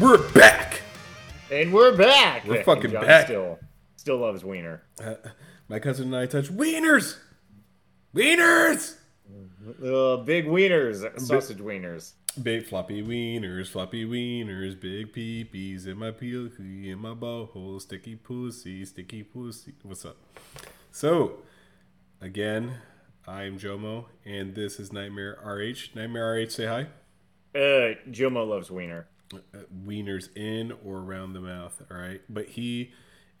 We're back. And we're back. We're fucking back. Still, still loves Wiener. Uh, my cousin and I touch wieners. Wieners. Uh, big wieners, sausage wieners. Big floppy wieners, floppy wieners, big peepees in my peel, in my butthole, sticky pussy, sticky pussy. What's up? So, again, I'm Jomo, and this is Nightmare RH. Nightmare RH, say hi. Uh, Jomo loves Wiener. Uh, wieners in or around the mouth, all right? But he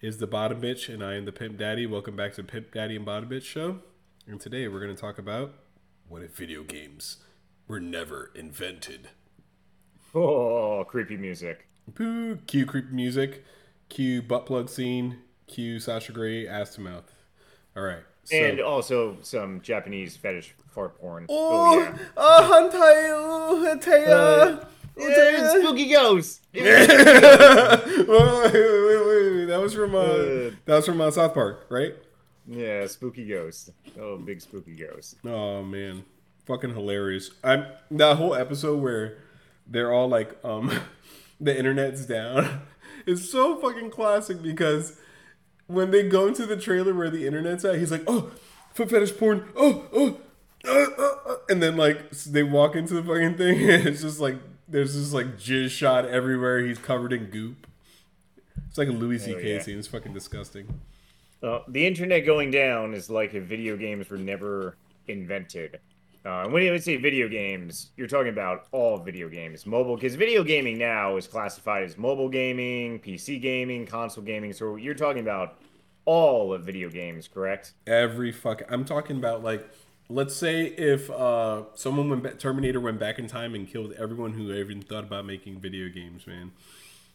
is the bottom bitch, and I am the pimp daddy. Welcome back to Pimp Daddy and Bottom Bitch Show. And today we're going to talk about what if video games were never invented. Oh, creepy music. Poo, cue creepy music, cue butt plug scene, cue Sasha Grey ass to mouth. All right. So, And also some Japanese fetish fart porn. oh, yeah. oh, hentai, oh, hentai, Uh, Yeah, spooky ghost. wait, wait, wait, wait, That was from uh, Uh. that was from uh, South Park, right? yeah, spooky ghost. Oh, big spooky ghost. Oh man, fucking hilarious! I'm that whole episode where they're all like, um, the internet's down. It's so fucking classic because when they go into the trailer where the internet's at, he's like, oh, foot fetish porn, oh, oh, uh, uh, uh," and then like they walk into the fucking thing, and it's just like there's just like jizz shot everywhere. He's covered in goop. It's like a Louis C.K. yeah. scene. It's fucking disgusting. Uh, the internet going down is like if video games were never invented. Uh, and when you say video games, you're talking about all video games, mobile, because video gaming now is classified as mobile gaming, PC gaming, console gaming. So you're talking about all of video games, correct? Every fuck. I'm talking about like, let's say if uh someone went ba- Terminator went back in time and killed everyone who even thought about making video games, man.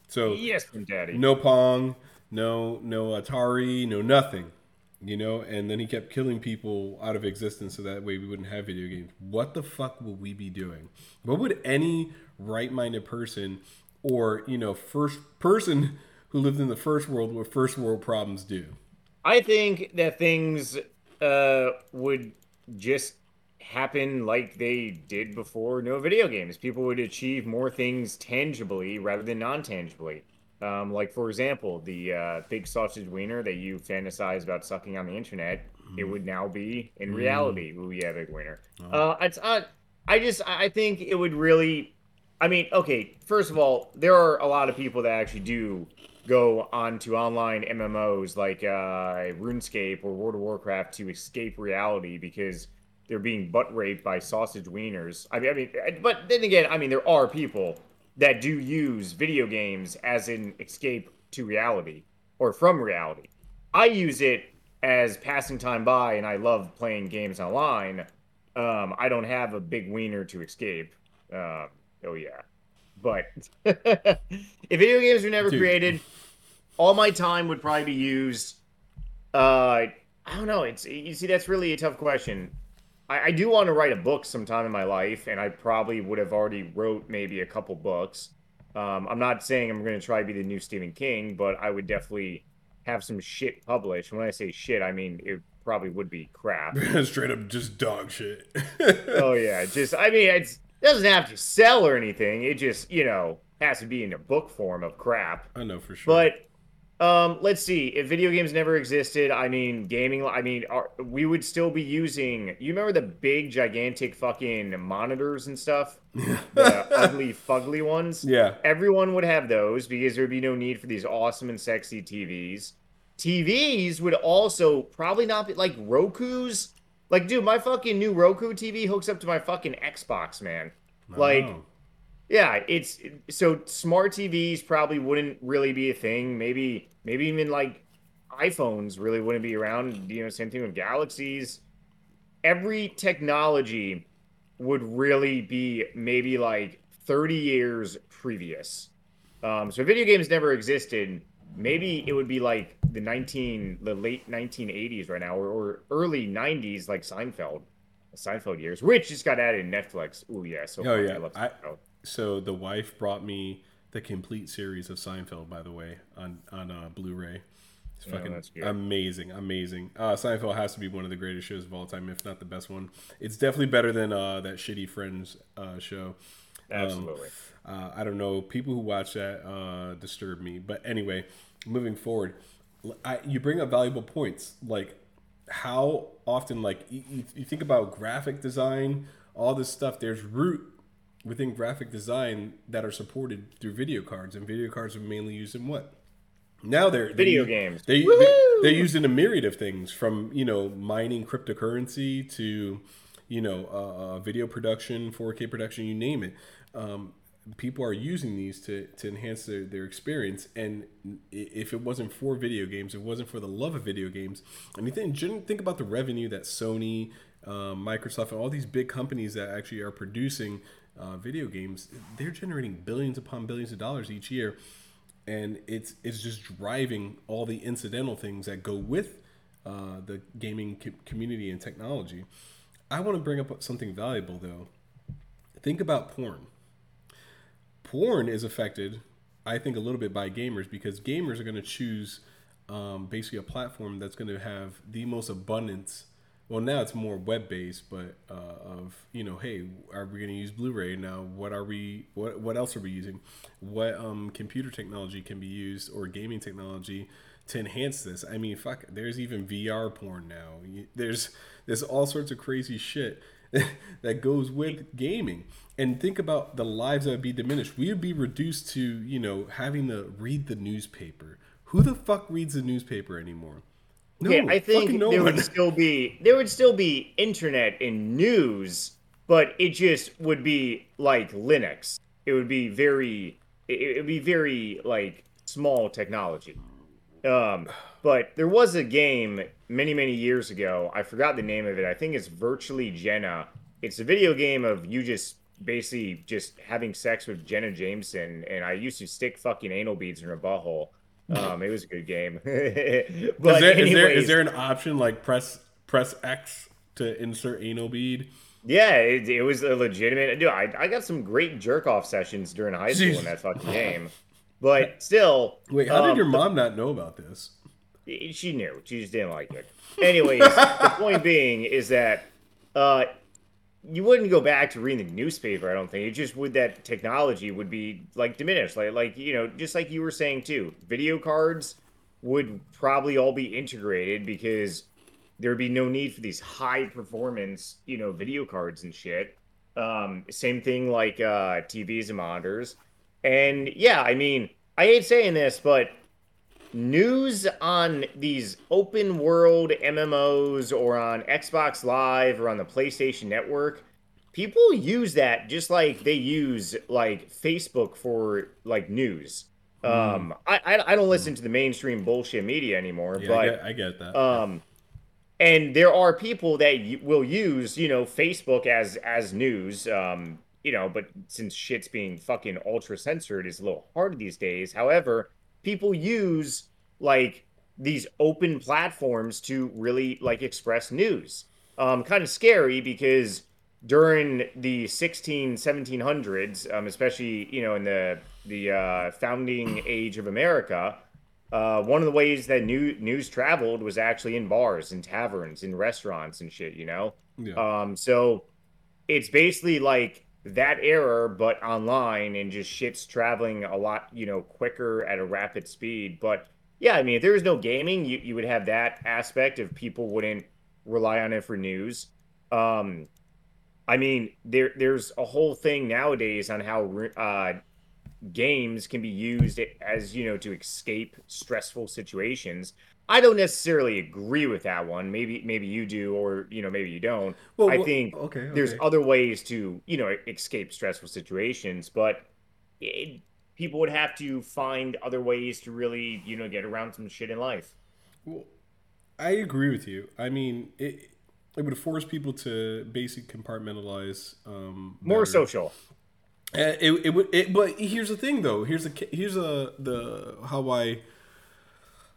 So Yes, Daddy. no Pong, no no Atari, no nothing, you know. And then he kept killing people out of existence, so that way we wouldn't have video games. What the fuck would we be doing? What would any right-minded person, or you know, first person who lived in the first world with first world problems do? I think that things uh, would just happen like they did before no video games. People would achieve more things tangibly rather than non-tangibly. Um, like for example, the uh, big sausage wiener that you fantasize about sucking on the internet, it would now be in reality. Ooh, yeah, big wiener. Uh, it's uh, I just I think it would really. I mean, okay. First of all, there are a lot of people that actually do go onto online MMOs like uh, RuneScape or World of Warcraft to escape reality because they're being butt raped by sausage wieners. I mean, I mean, but then again, I mean, there are people that do use video games as an escape to reality or from reality. I use it as passing time by, and I love playing games online. Um, I don't have a big wiener to escape. Um, oh yeah, but if video games were never Dude. created, all my time would probably be used. Uh, I don't know. It's you see, that's really a tough question. I, I do want to write a book sometime in my life, and I probably would have already wrote maybe a couple books. Um, I'm not saying I'm going to try to be the new Stephen King, but I would definitely have some shit published. When I say shit, I mean it probably would be crap. Straight up just dog shit. oh yeah, just I mean it's, it doesn't have to sell or anything. It just you know has to be in a book form of crap. I know for sure. But um, let's see. If video games never existed, I mean, gaming. I mean, our, we would still be using. You remember the big, gigantic fucking monitors and stuff, the ugly, fugly ones. yeah, Everyone would have those because there'd be no need for these awesome and sexy TVs. TVs would also probably not be like Roku's. Like, dude, my fucking new Roku TV hooks up to my fucking Xbox, man. Like, Oh. yeah, it's so smart TVs probably wouldn't really be a thing. Maybe, maybe even like iPhones really wouldn't be around. You know, same thing with Galaxies. Every technology would really be maybe like 30 years previous. Um, so video games never existed, maybe it would be like the 19, the late 1980s right now, or, or early 90s, like Seinfeld, Seinfeld years, which just got added in Netflix. Ooh yeah, so Oh, yeah. I So the wife brought me the complete series of Seinfeld, by the way, on on uh, Blu-ray. It's fucking that's good. amazing, amazing. Uh, Seinfeld has to be one of the greatest shows of all time, if not the best one. It's definitely better than uh, that shitty Friends uh, show. Absolutely. Um, uh, I don't know. People who watch that uh, disturb me. But anyway, moving forward, I, you bring up valuable points. Like how often, like you, you think about graphic design, all this stuff. There's root within graphic design that are supported through video cards, and video cards are mainly used in what? Now they're video they're, games. They, they they're used in a myriad of things, from you know mining cryptocurrency to you know uh, uh video production, 4K production, you name it. Um, people are using these to, to enhance their, their experience and if it wasn't for video games it wasn't for the love of video games and you think, think about the revenue that sony um, microsoft and all these big companies that actually are producing uh, video games they're generating billions upon billions of dollars each year and it's it's just driving all the incidental things that go with uh, the gaming community and technology. I want to bring up something valuable though. Think about porn. Porn is affected, I think, a little bit by gamers because gamers are going to choose um, basically a platform that's going to have the most abundance. Well now it's more web based but uh, of you know hey are we going to use blu-ray? Now what are we what what else are we using? What um, computer technology can be used or gaming technology to enhance this? I mean fuck there's even vr porn now. There's there's all sorts of crazy shit that goes with gaming and think about the lives that would be diminished we would be reduced to you know having to read the newspaper who the fuck reads the newspaper anymore no, okay, I think no there one. would still be there would still be internet and news, but it just would be like Linux. It would be very it would be very like small technology. Um, but there was a game many many years ago. I forgot the name of it. I think it's Virtually Jenna. It's a video game of you just basically just having sex with Jenna Jameson, and I used to stick fucking anal beads in her butthole. Um, it was a good game. but is there, anyways, is there is there an option like press press X to insert anal bead? Yeah, it, it was a legitimate. Dude, I, I got some great jerk off sessions during high school Jeez. in that fucking game. But still, wait, how um, did your mom not know about this? She knew. She just didn't like it. Anyways, the point being is that uh, you wouldn't go back to reading the newspaper. I don't think it just would that technology would be like diminished. Like like you know, just like you were saying too, video cards would probably all be integrated because there'd be no need for these high performance you know video cards and shit. Um, same thing like uh, TVs and monitors. And yeah, I mean, I hate saying this, but news on these open world MMOs or on Xbox Live or on the PlayStation Network, people use that just like they use like Facebook for like news. Mm. Um, I, I, I don't listen mm. to the mainstream bullshit media anymore, yeah, but I get, I get, that. Um, and there are people that will use you know Facebook as as news. Um, you know, but since shit's being fucking ultra censored, it's a little hard these days. However, people use like these open platforms to really like express news. Um, kind of scary because during the 16 1700s um, especially you know in the the uh, founding age of america uh, one of the ways that new, news traveled was actually in bars and taverns and restaurants and shit you know yeah. um, so it's basically like that error but online and just shit's traveling a lot you know quicker at a rapid speed. But yeah i mean if there was no gaming you, you would have that aspect of people wouldn't rely on it for news. Um i mean there there's a whole thing nowadays on how uh games can be used as you know to escape stressful situations I don't necessarily agree with that one. Maybe maybe you do, or you know maybe you don't. Well, I think okay, okay. there's other ways to you know escape stressful situations, but it, people would have to find other ways to really you know get around some shit in life. Well, I agree with you. I mean, it it would force people to basically compartmentalize um, more social. Uh, it, it would, it, but here's the thing, though. Here's the here's a the how I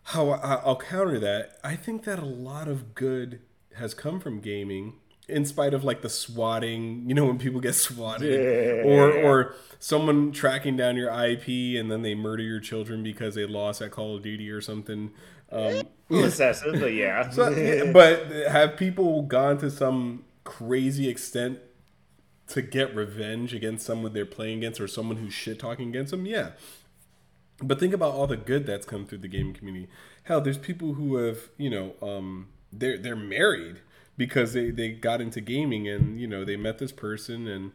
how I, I'll counter that. I think that a lot of good has come from gaming in spite of like the swatting, you know, when people get swatted, yeah. or or someone tracking down your IP and then they murder your children because they lost at Call of Duty or something. Um, Necessarily, yeah. so, but have people gone to some crazy extent to get revenge against someone they're playing against or someone who's shit talking against them, yeah. But think about all the good that's come through the gaming community. Hell, there's people who have, you know, um, they're they're married because they, they got into gaming and you know they met this person and,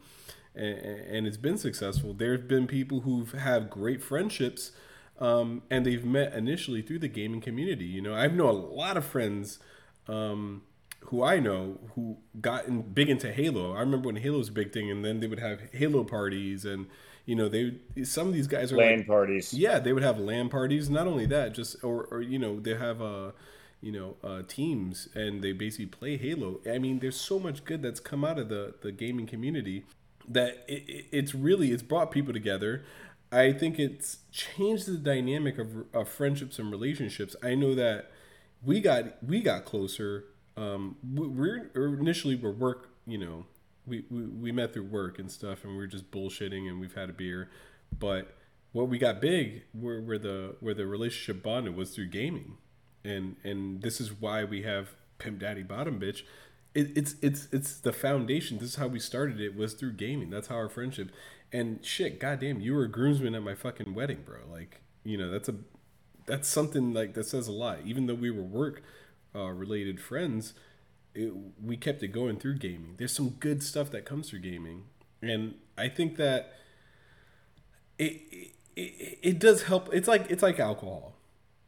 and and it's been successful. There've been people who've had great friendships, um, and they've met initially through the gaming community. You know, I've known a lot of friends. Um, who I know who got in, big into Halo. I remember when Halo was a big thing, and then they would have Halo parties, and you know they some of these guys are LAN like, parties. Yeah, they would have LAN parties. Not only that, just or or you know they have uh you know uh, teams, and they basically play Halo. I mean, there's so much good that's come out of the the gaming community that it, it, it's really it's brought people together. I think it's changed the dynamic of, of friendships and relationships. I know that we got we got closer um, we're initially we're work, you know, we, we, met through work and stuff, and we are just bullshitting, and we've had a beer, but what we got big, where, where the where the relationship bonded was through gaming, and and this is why we have Pimp Daddy Bottom Bitch. It, it's it's it's the foundation. This is how we started. It was through gaming. That's how our friendship. And shit, goddamn, you were a groomsman at my fucking wedding, bro. Like, you know, that's a that's something like that says a lot. Even though we were work uh, related friends, it, we kept it going through gaming. There's some good stuff that comes through gaming, and I think that it it, it does help. It's like it's like alcohol,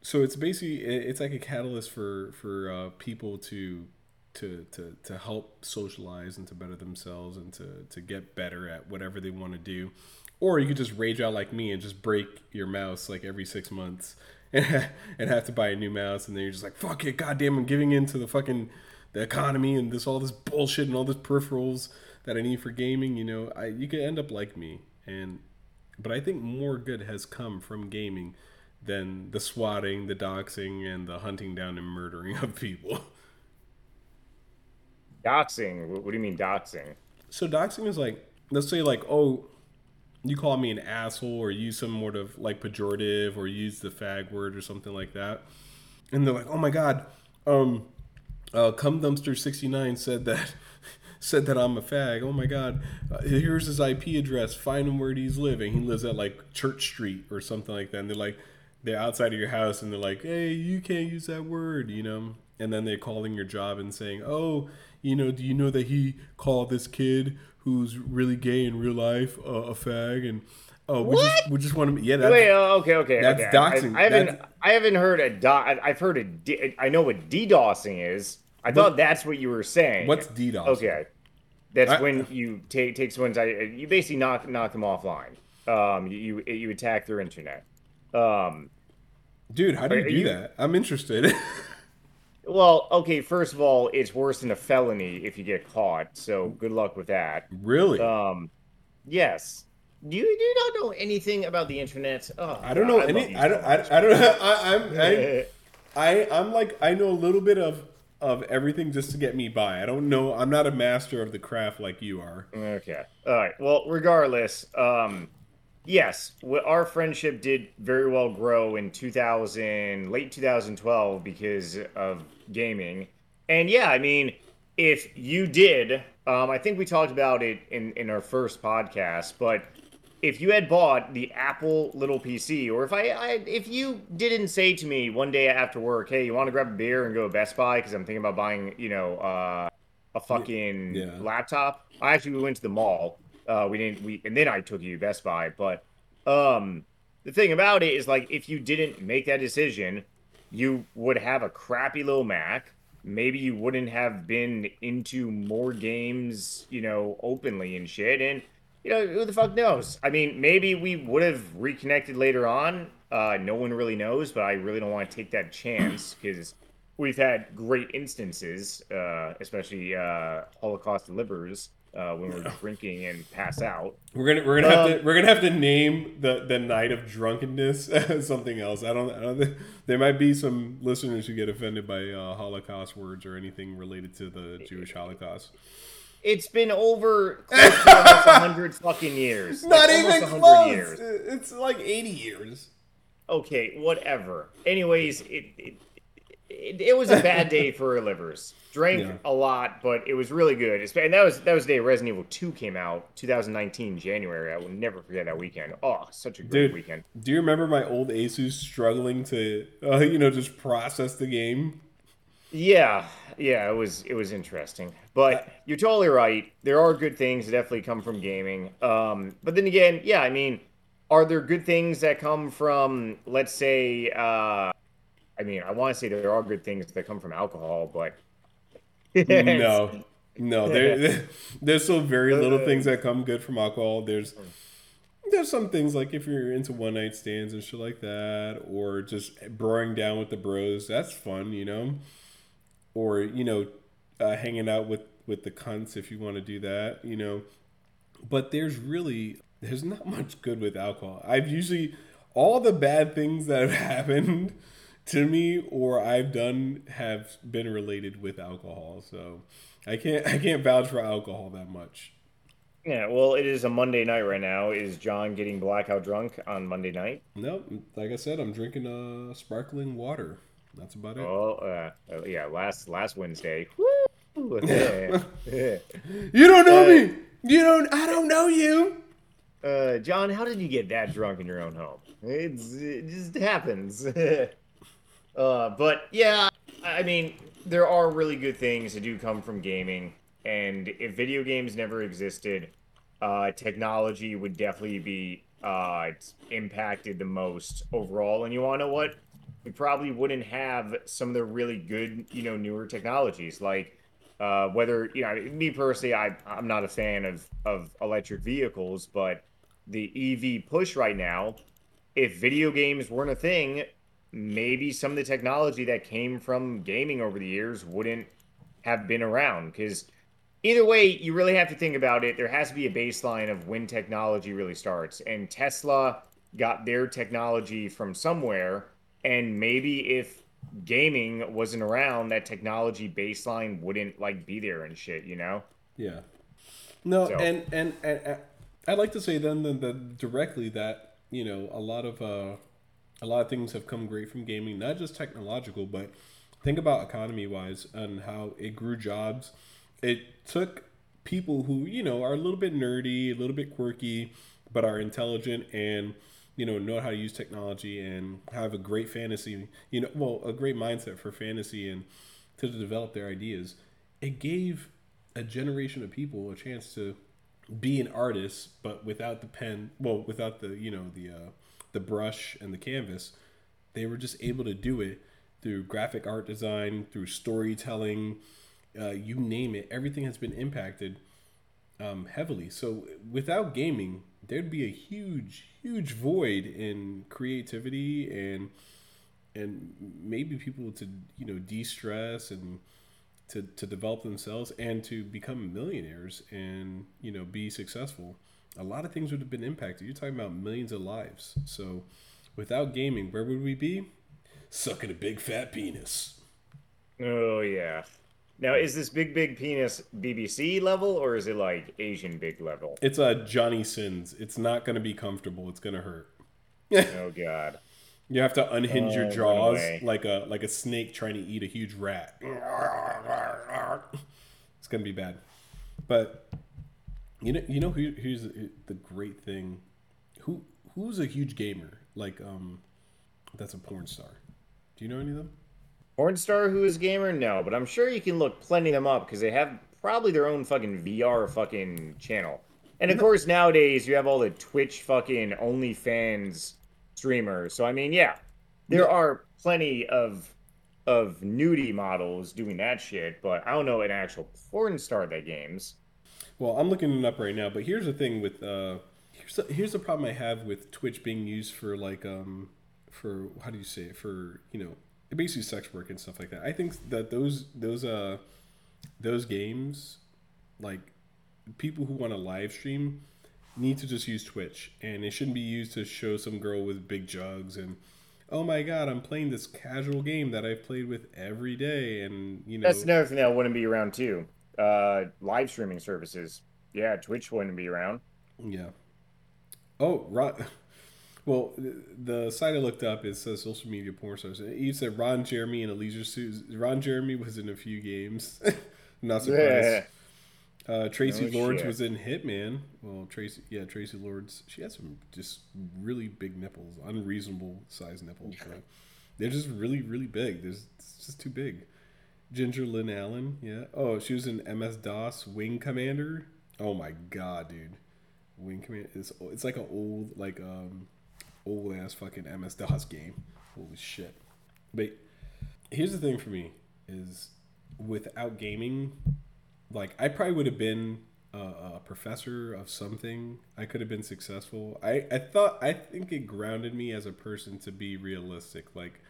so it's basically it's like a catalyst for for uh, people to to to to help socialize and to better themselves and to to get better at whatever they want to do. Or you could just rage out like me and just break your mouse like every six months and, and have to buy a new mouse, and then you're just like, fuck it, goddamn, I'm giving in to the fucking the economy and this all this bullshit and all this peripherals that I need for gaming. You know, I you could end up like me, and but I think more good has come from gaming than the swatting, the doxing, and the hunting down and murdering of people. Doxing? What do you mean doxing? So doxing is like, let's say like, oh, you call me an asshole or use some sort of like pejorative or use the fag word or something like that, and they're like, oh my god, um, uh, Cum Dumpster sixty nine said that. said that I'm a fag. Oh my God! Uh, here's his IP address. Find him where he's living. He lives at like Church Street or something like that. And they're like, they're outside of your house, and they're like, "Hey, you can't use that word," you know. And then they're calling your job and saying, "Oh, you know, do you know that he called this kid who's really gay in real life uh, a fag and oh we what? just we just want to yeah that's, wait oh, okay okay that's okay. doxing I, I haven't that's, I haven't heard a dot I've heard a D, I know what DDoSing is I thought that's what you were saying what's DDoS okay that's I, when you take take someone's you basically knock knock them offline um you you attack their internet um dude how do you do you, that I'm interested Well, okay, first of all, it's worse than a felony if you get caught. So good luck with that. Really? Um, yes. Do you, do you not know anything about the internet? Oh, I don't know I any. I don't. I, I don't. I, I'm. I, I I'm like I know a little bit of of everything just to get me by. I don't know. I'm not a master of the craft like you are. Okay. All right. Well, regardless, um, yes, our friendship did very well grow in 2000, late 2012 because of gaming. And yeah, I mean, if you did, um, I think we talked about it in, in our first podcast, but if you had bought the Apple little PC, or if I, I, if you didn't say to me one day after work, hey, you want to grab a beer and go to Best Buy because I'm thinking about buying, you know, uh, a fucking yeah. laptop. I actually went to the mall. Uh, we didn't we and then I took you to Best Buy, but um, the thing about it is like if you didn't make that decision, you would have a crappy little Mac. Maybe you wouldn't have been into more games, you know, openly and shit. And you know, who the fuck knows? I mean, maybe we would have reconnected later on. Uh, no one really knows, but I really don't want to take that chance because we've had great instances, uh, especially uh, Holocaust delivers uh, when we're drinking and pass out. We're gonna we're gonna um, have to we're gonna have to name the the night of drunkenness as something else. I don't, I don't think, there might be some listeners who get offended by uh, Holocaust words or anything related to the Jewish Holocaust. It's been over close to almost hundred fucking years. Not like even close. Years. It's like eighty years. Okay, whatever. Anyways, it, it it, it was a bad day for livers. Drank Yeah. a lot, but it was really good. And that was that was the day Resident Evil 2 came out, 2019 January. I will never forget that weekend. Oh, such a great Dude, weekend. do you remember my old Asus struggling to, uh, you know, just process the game? Yeah, yeah, it was it was interesting. But you're totally right. There are good things that definitely come from gaming. Um, but then again, yeah, I mean, are there good things that come from, let's say, uh, I mean, I want to say there are good things that come from alcohol, but no, no. There, there's still very little things that come good from alcohol. There's there's some things like if you're into one night stands and shit like that, or just broing down with the bros. That's fun, you know. Or you know, uh, hanging out with with the cunts if you want to do that, you know. But there's really there's not much good with alcohol. I've usually all the bad things that have happened to me or I've done have been related with alcohol. So I can't I can't vouch for alcohol that much. Yeah, well, it is a Monday night right now. Is John getting blackout drunk on Monday night? No, like I said, I'm drinking uh sparkling water. That's about it. Oh, uh, uh, yeah, last last Wednesday. Woo! uh, You don't know me. You don't. I don't know you. Uh, John, how did you get that drunk in your own home? It's, it just happens. uh, but yeah, I mean, there are really good things that do come from gaming, and if video games never existed, uh, technology would definitely be uh, impacted the most overall. And you want to know what? We probably wouldn't have some of the really good, you know, newer technologies like uh, whether you know me personally, I I'm not a fan of of electric vehicles, but the EV push right now, if video games weren't a thing, maybe some of the technology that came from gaming over the years wouldn't have been around. Because either way, you really have to think about it. There has to be a baseline of when technology really starts, and Tesla got their technology from somewhere, and maybe if gaming wasn't around, that technology baseline wouldn't like be there and shit, you know? Yeah. No, So- and, and and and I'd like to say then then that directly that you know a lot of uh, a lot of things have come great from gaming, not just technological, but think about economy wise and how it grew jobs. It took people who you know are a little bit nerdy, a little bit quirky, but are intelligent and you know know how to use technology and have a great fantasy, you know, well a great mindset for fantasy and to develop their ideas. It gave a generation of people a chance to be an artist, but without the pen, well, without the you know the uh, the brush and the canvas, they were just able to do it through graphic art design, through storytelling, uh, you name it. Everything has been impacted um, heavily. So without gaming, there'd be a huge, huge void in creativity and and maybe people to you know de-stress and to, to develop themselves and to become millionaires and you know be successful. A lot of things would have been impacted. You're talking about millions of lives. So without gaming where would we be? Sucking a big fat penis. Oh yeah. Now is this big big penis BBC level or is it like Asian big level? it's a johnny sins. It's not going to be comfortable. It's going to hurt. Oh god. you have to unhinge Oh, your jaws like a like a snake trying to eat a huge rat. It's going to be bad. But you know you know who, here's the great thing? Who who's a huge gamer? Like um that's a porn star. Do you know any of them Porn star who is gamer? No, but I'm sure you can look plenty of them up because they have probably their own fucking VR fucking channel. And of course nowadays you have all the Twitch fucking OnlyFans streamers. So I mean, yeah, there are plenty of of nudie models doing that shit, but I don't know an actual porn star that games. Well, I'm looking it up right now, but here's the thing with uh here's the, here's the problem I have with Twitch being used for like um for how do you say it for you know basically sex work and stuff like that. I think that those those uh those games like people who want to live stream need to just use Twitch and it shouldn't be used to show some girl with big jugs and oh my god, I'm playing this casual game that I've played with every day and you know That's another thing that wouldn't be around too. Uh, live streaming services. Yeah, Twitch wouldn't be around. Yeah. Oh, Ron, Well, the site I looked up it says social media porn stars. You said Ron Jeremy in a leisure suit. Ron Jeremy was in a few games. Not surprised. Uh, Traci oh, Lords shit. was in Hitman. Well, Traci, yeah, Traci Lords. She has some just really big nipples, unreasonable size nipples. they're just really, really big. There's it's just too big. Ginger Lynn Allen, yeah. Oh, she was in MS DOS Wing Commander. Oh my god, dude. Wing Commander is it's like an old like um old ass fucking MS DOS game. Holy shit. But here's the thing for me is without gaming, like I probably would have been a, a, professor of something. I could have been successful. I, I thought I think it grounded me as a person to be realistic. Like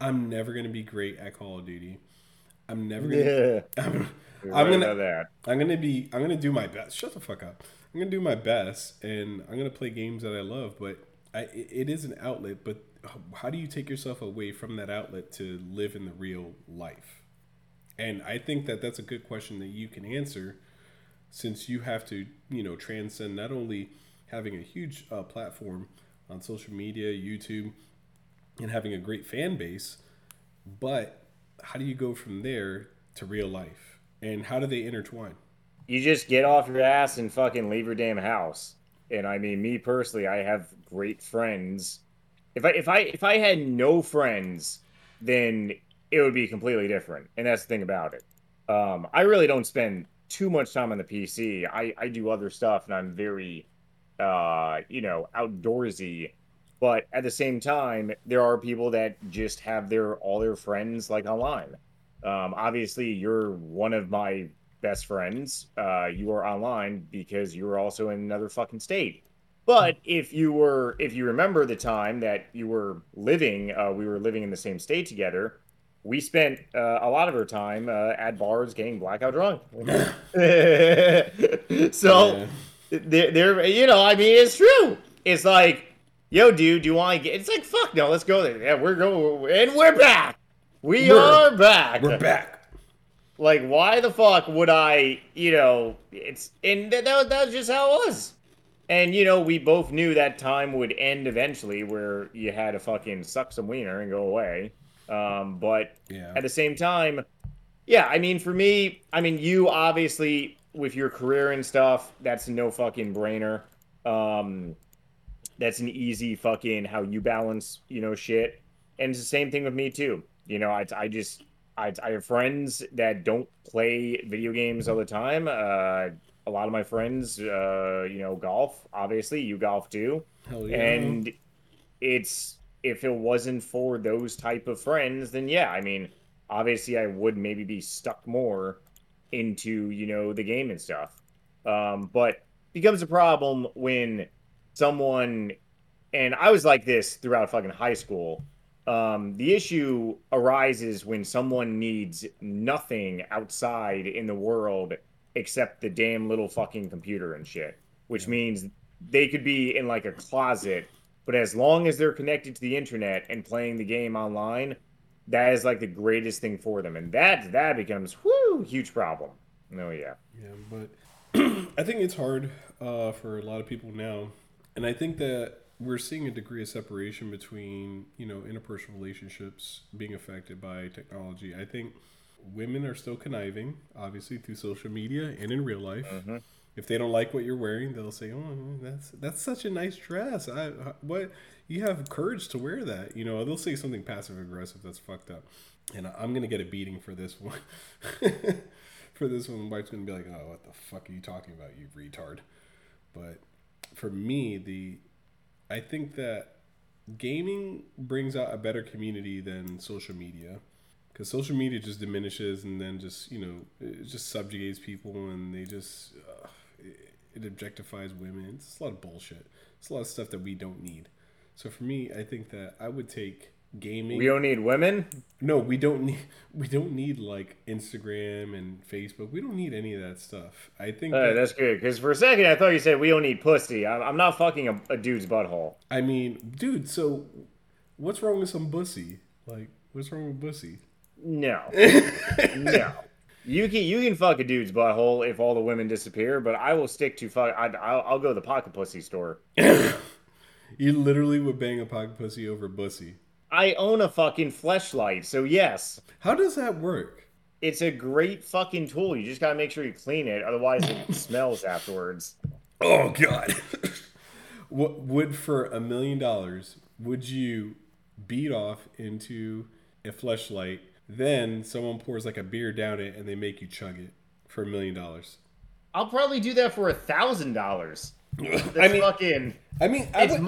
I'm never gonna be great at Call of Duty. I'm never gonna. Yeah. I'm, I'm gonna. That. I'm gonna be. I'm gonna do my best. Shut the fuck up. I'm gonna do my best, and I'm gonna play games that I love. But I, it is an outlet. But how do you take yourself away from that outlet to live in the real life? And I think that that's a good question that you can answer, since you have to, you know, transcend not only having a huge uh, platform on social media, YouTube, and having a great fan base, but how do you go from there to real life? And how do they intertwine? You just get off your ass and fucking leave your damn house. And I mean, me personally, I have great friends. If I if I if I had no friends, then it would be completely different. And that's the thing about it. Um, I really don't spend too much time on the PC. I, I do other stuff and I'm very, uh, you know, outdoorsy but at the same time, there are people that just have their all their friends like online. Um, obviously, you're one of my best friends. Uh, you are online because you were also in another fucking state. But if you were, if you remember the time that you were living, uh, we were living in the same state together. We spent uh, a lot of our time uh, at bars getting blackout drunk. so, yeah. there, there, you know, I mean, it's true. It's like yo, dude, do you want to get? It's like, fuck no, let's go there. Yeah, we're going, and we're back. We we're, are back. We're back. Like, why the fuck would I, you know, it's, and that, that, that was just how it was. And, you know, we both knew that time would end eventually where you had to fucking suck some wiener and go away. Um, but yeah. at the same time, yeah, I mean, for me, I mean, you obviously, with your career and stuff, that's no fucking brainer. Um, that's an easy fucking how you balance, you know, shit. And it's the same thing with me too. You know, I, I just I, I have friends that don't play video games all the time. Uh, a lot of my friends, uh, you know, golf. Obviously, you golf too. Yeah. And it's if it wasn't for those type of friends, then yeah, I mean, obviously, I would maybe be stuck more into you know the game and stuff. Um, but becomes a problem when someone, and I was like this throughout fucking high school. Um, the issue arises when someone needs nothing outside in the world except the damn little fucking computer and shit, which means they could be in like a closet, but as long as they're connected to the internet and playing the game online, that is like the greatest thing for them, and that that becomes whoo huge problem. Oh yeah. Yeah, but I think it's hard uh, for a lot of people now and I think that we're seeing a degree of separation between you know interpersonal relationships being affected by technology. I think women are still conniving, obviously through social media and in real life. Mm-hmm. If they don't like what you're wearing, they'll say, "Oh, that's that's such a nice dress. I what you have courage to wear that." You know, they'll say something passive aggressive that's fucked up, and I'm gonna get a beating for this one. for this one, My wife's gonna be like, "Oh, what the fuck are you talking about, you retard?" But for me, the I think that gaming brings out a better community than social media. Because social media just diminishes and then just you know it just subjugates people and they just it objectifies women. It's a lot of bullshit. It's a lot of stuff that we don't need. So for me i think that i would take gaming. We don't need women. No, we don't need. We don't need like Instagram and Facebook. We don't need any of that stuff. I think uh, that, that's good because for a second I thought you said we don't need pussy. I'm, I'm not fucking a, a, dude's butthole. I mean, dude. So, what's wrong with some pussy? Like, what's wrong with pussy? No, no. You can you can fuck a dude's butthole if all the women disappear, but I will stick to fuck. I, I'll, I'll go to the pocket pussy store. You literally would bang a pocket pussy over bussy. I own a fucking fleshlight, so yes. How does that work? It's a great fucking tool. You just gotta make sure you clean it, otherwise it smells afterwards. Oh god. what would for a million dollars would you beat off into a fleshlight, then someone pours like a beer down it and they make you chug it for a million dollars? I'll probably do that for a thousand dollars. I mean, fucking I mean, I it's would-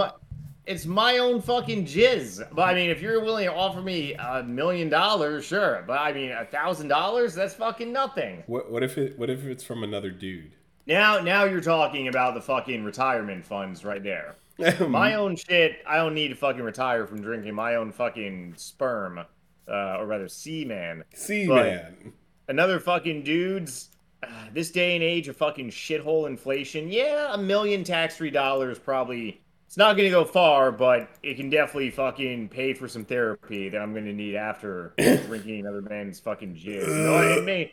it's my own fucking jizz. But I mean, if you're willing to offer me a million dollars, sure. But I mean, a thousand dollars, that's fucking nothing. what what if it what if it's from another dude? Now, now you're talking about the fucking retirement funds right there. My own shit, I don't need to fucking retire from drinking my own fucking sperm, uh, or rather semen. See man. Another fucking dudes. Uh, this day and age of fucking shithole inflation, yeah, a million tax-free dollars probably. It's not gonna go far, but it can definitely fucking pay for some therapy that I'm gonna need after drinking another man's fucking jizz. No, and, me-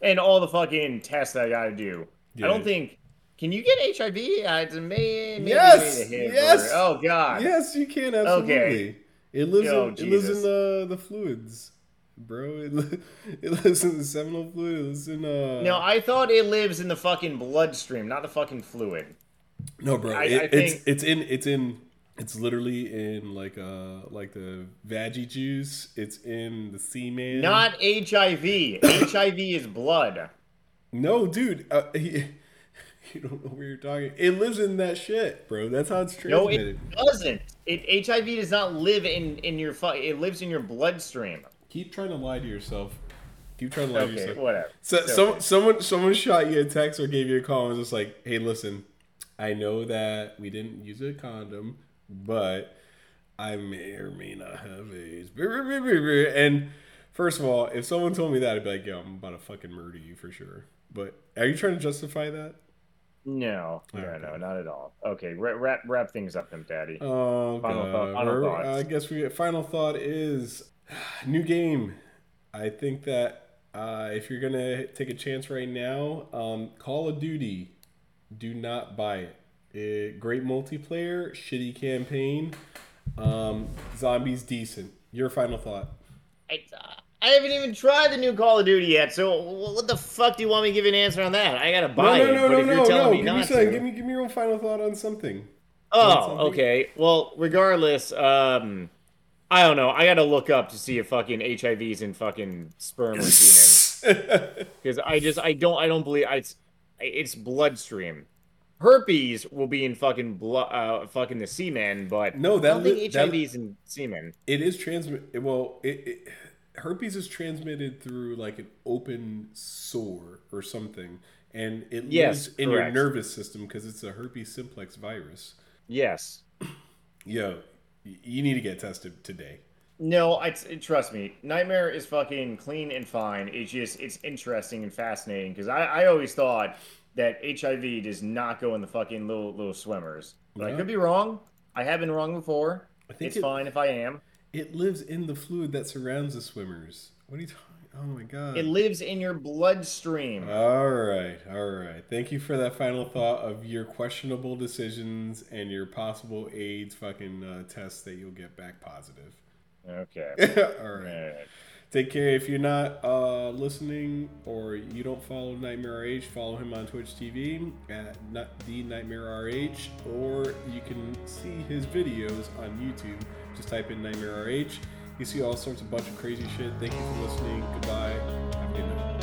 and all the fucking tests that I gotta do. Yeah. I don't think. Can you get HIV? It's a may, maybe Yes! you need a hit, Yes! oh god. Yes, you can absolutely. Okay. It lives Yo, in it lives in the the fluids, bro. It, li- it lives in the seminal fluid. It lives in uh. No, I thought it lives in the fucking bloodstream, not the fucking fluid. No, bro. I- it, I it's think- it's in it's in it's literally in like uh like the veggie juice. It's in the semen. Not HIV. HIV is blood. no, dude. Uh, he, you don't know where you're talking. It lives in that shit, bro. That's how it's transmitted. No, it doesn't. It HIV does not live in in your fu- It lives in your bloodstream. Keep trying to lie to yourself. Keep trying to lie to yourself. whatever. So It's some, okay. someone someone shot you a text or gave you a call and was just like, "Hey, listen, I know that we didn't use a condom, but I may or may not have AIDS." And first of all, if someone told me that, I'd be like, "Yo, I'm about to fucking murder you for sure." But are you trying to justify that? No, no, Okay. no, not at all. Okay, wrap wrap, wrap things up, then, Daddy. Oh Final god. thought- final thoughts. I guess we final thought is new game. I think that uh, if you're gonna take a chance right now, um, Call of Duty, do not buy it. It- great multiplayer, shitty campaign. Um, zombies decent. Your final thought. I, I haven't even tried the new Call of Duty yet. So what the fuck do you want me to give an answer on that? I gotta buy no, no, it. no, but no, no, no. me Give me to, Give me, give me your own final thought on something. Oh, something. okay. Well, regardless, um, I don't know. I gotta look up to see if fucking HIV's in fucking sperm or semen because I just I don't I don't believe I, it's it's bloodstream. Herpes will be in fucking blood, uh, fucking the semen, but No, I that don't think li- that- HIV's in semen. It is transmit. Well, it, it herpes is transmitted through like an open sore or something, and it Yes, lives in your nervous system because it's a herpes simplex virus. Yes. Yo, you need to get tested today. No, I trust me. Nightmare is fucking clean and fine. It's just it's interesting and fascinating because I, I always thought that HIV does not go in the fucking little little swimmers. But I could be wrong. I have been wrong before. I think It's it- fine if I am. It lives in the fluid that surrounds the swimmers. What are you talking? Oh my god. It lives in your bloodstream. all right, all right. Thank you for that final thought of your questionable decisions and your possible AIDS fucking uh, tests that you'll get back positive. Okay. all right. Alright. Take care. If you're not uh, listening or you don't follow Nightmare RH, follow him on Twitch TV at not the Nightmare RH, or you can see his videos on YouTube. Just type in Nightmare RH. You see all sorts of bunch of crazy shit. Thank you for listening. Goodbye. Have a good night.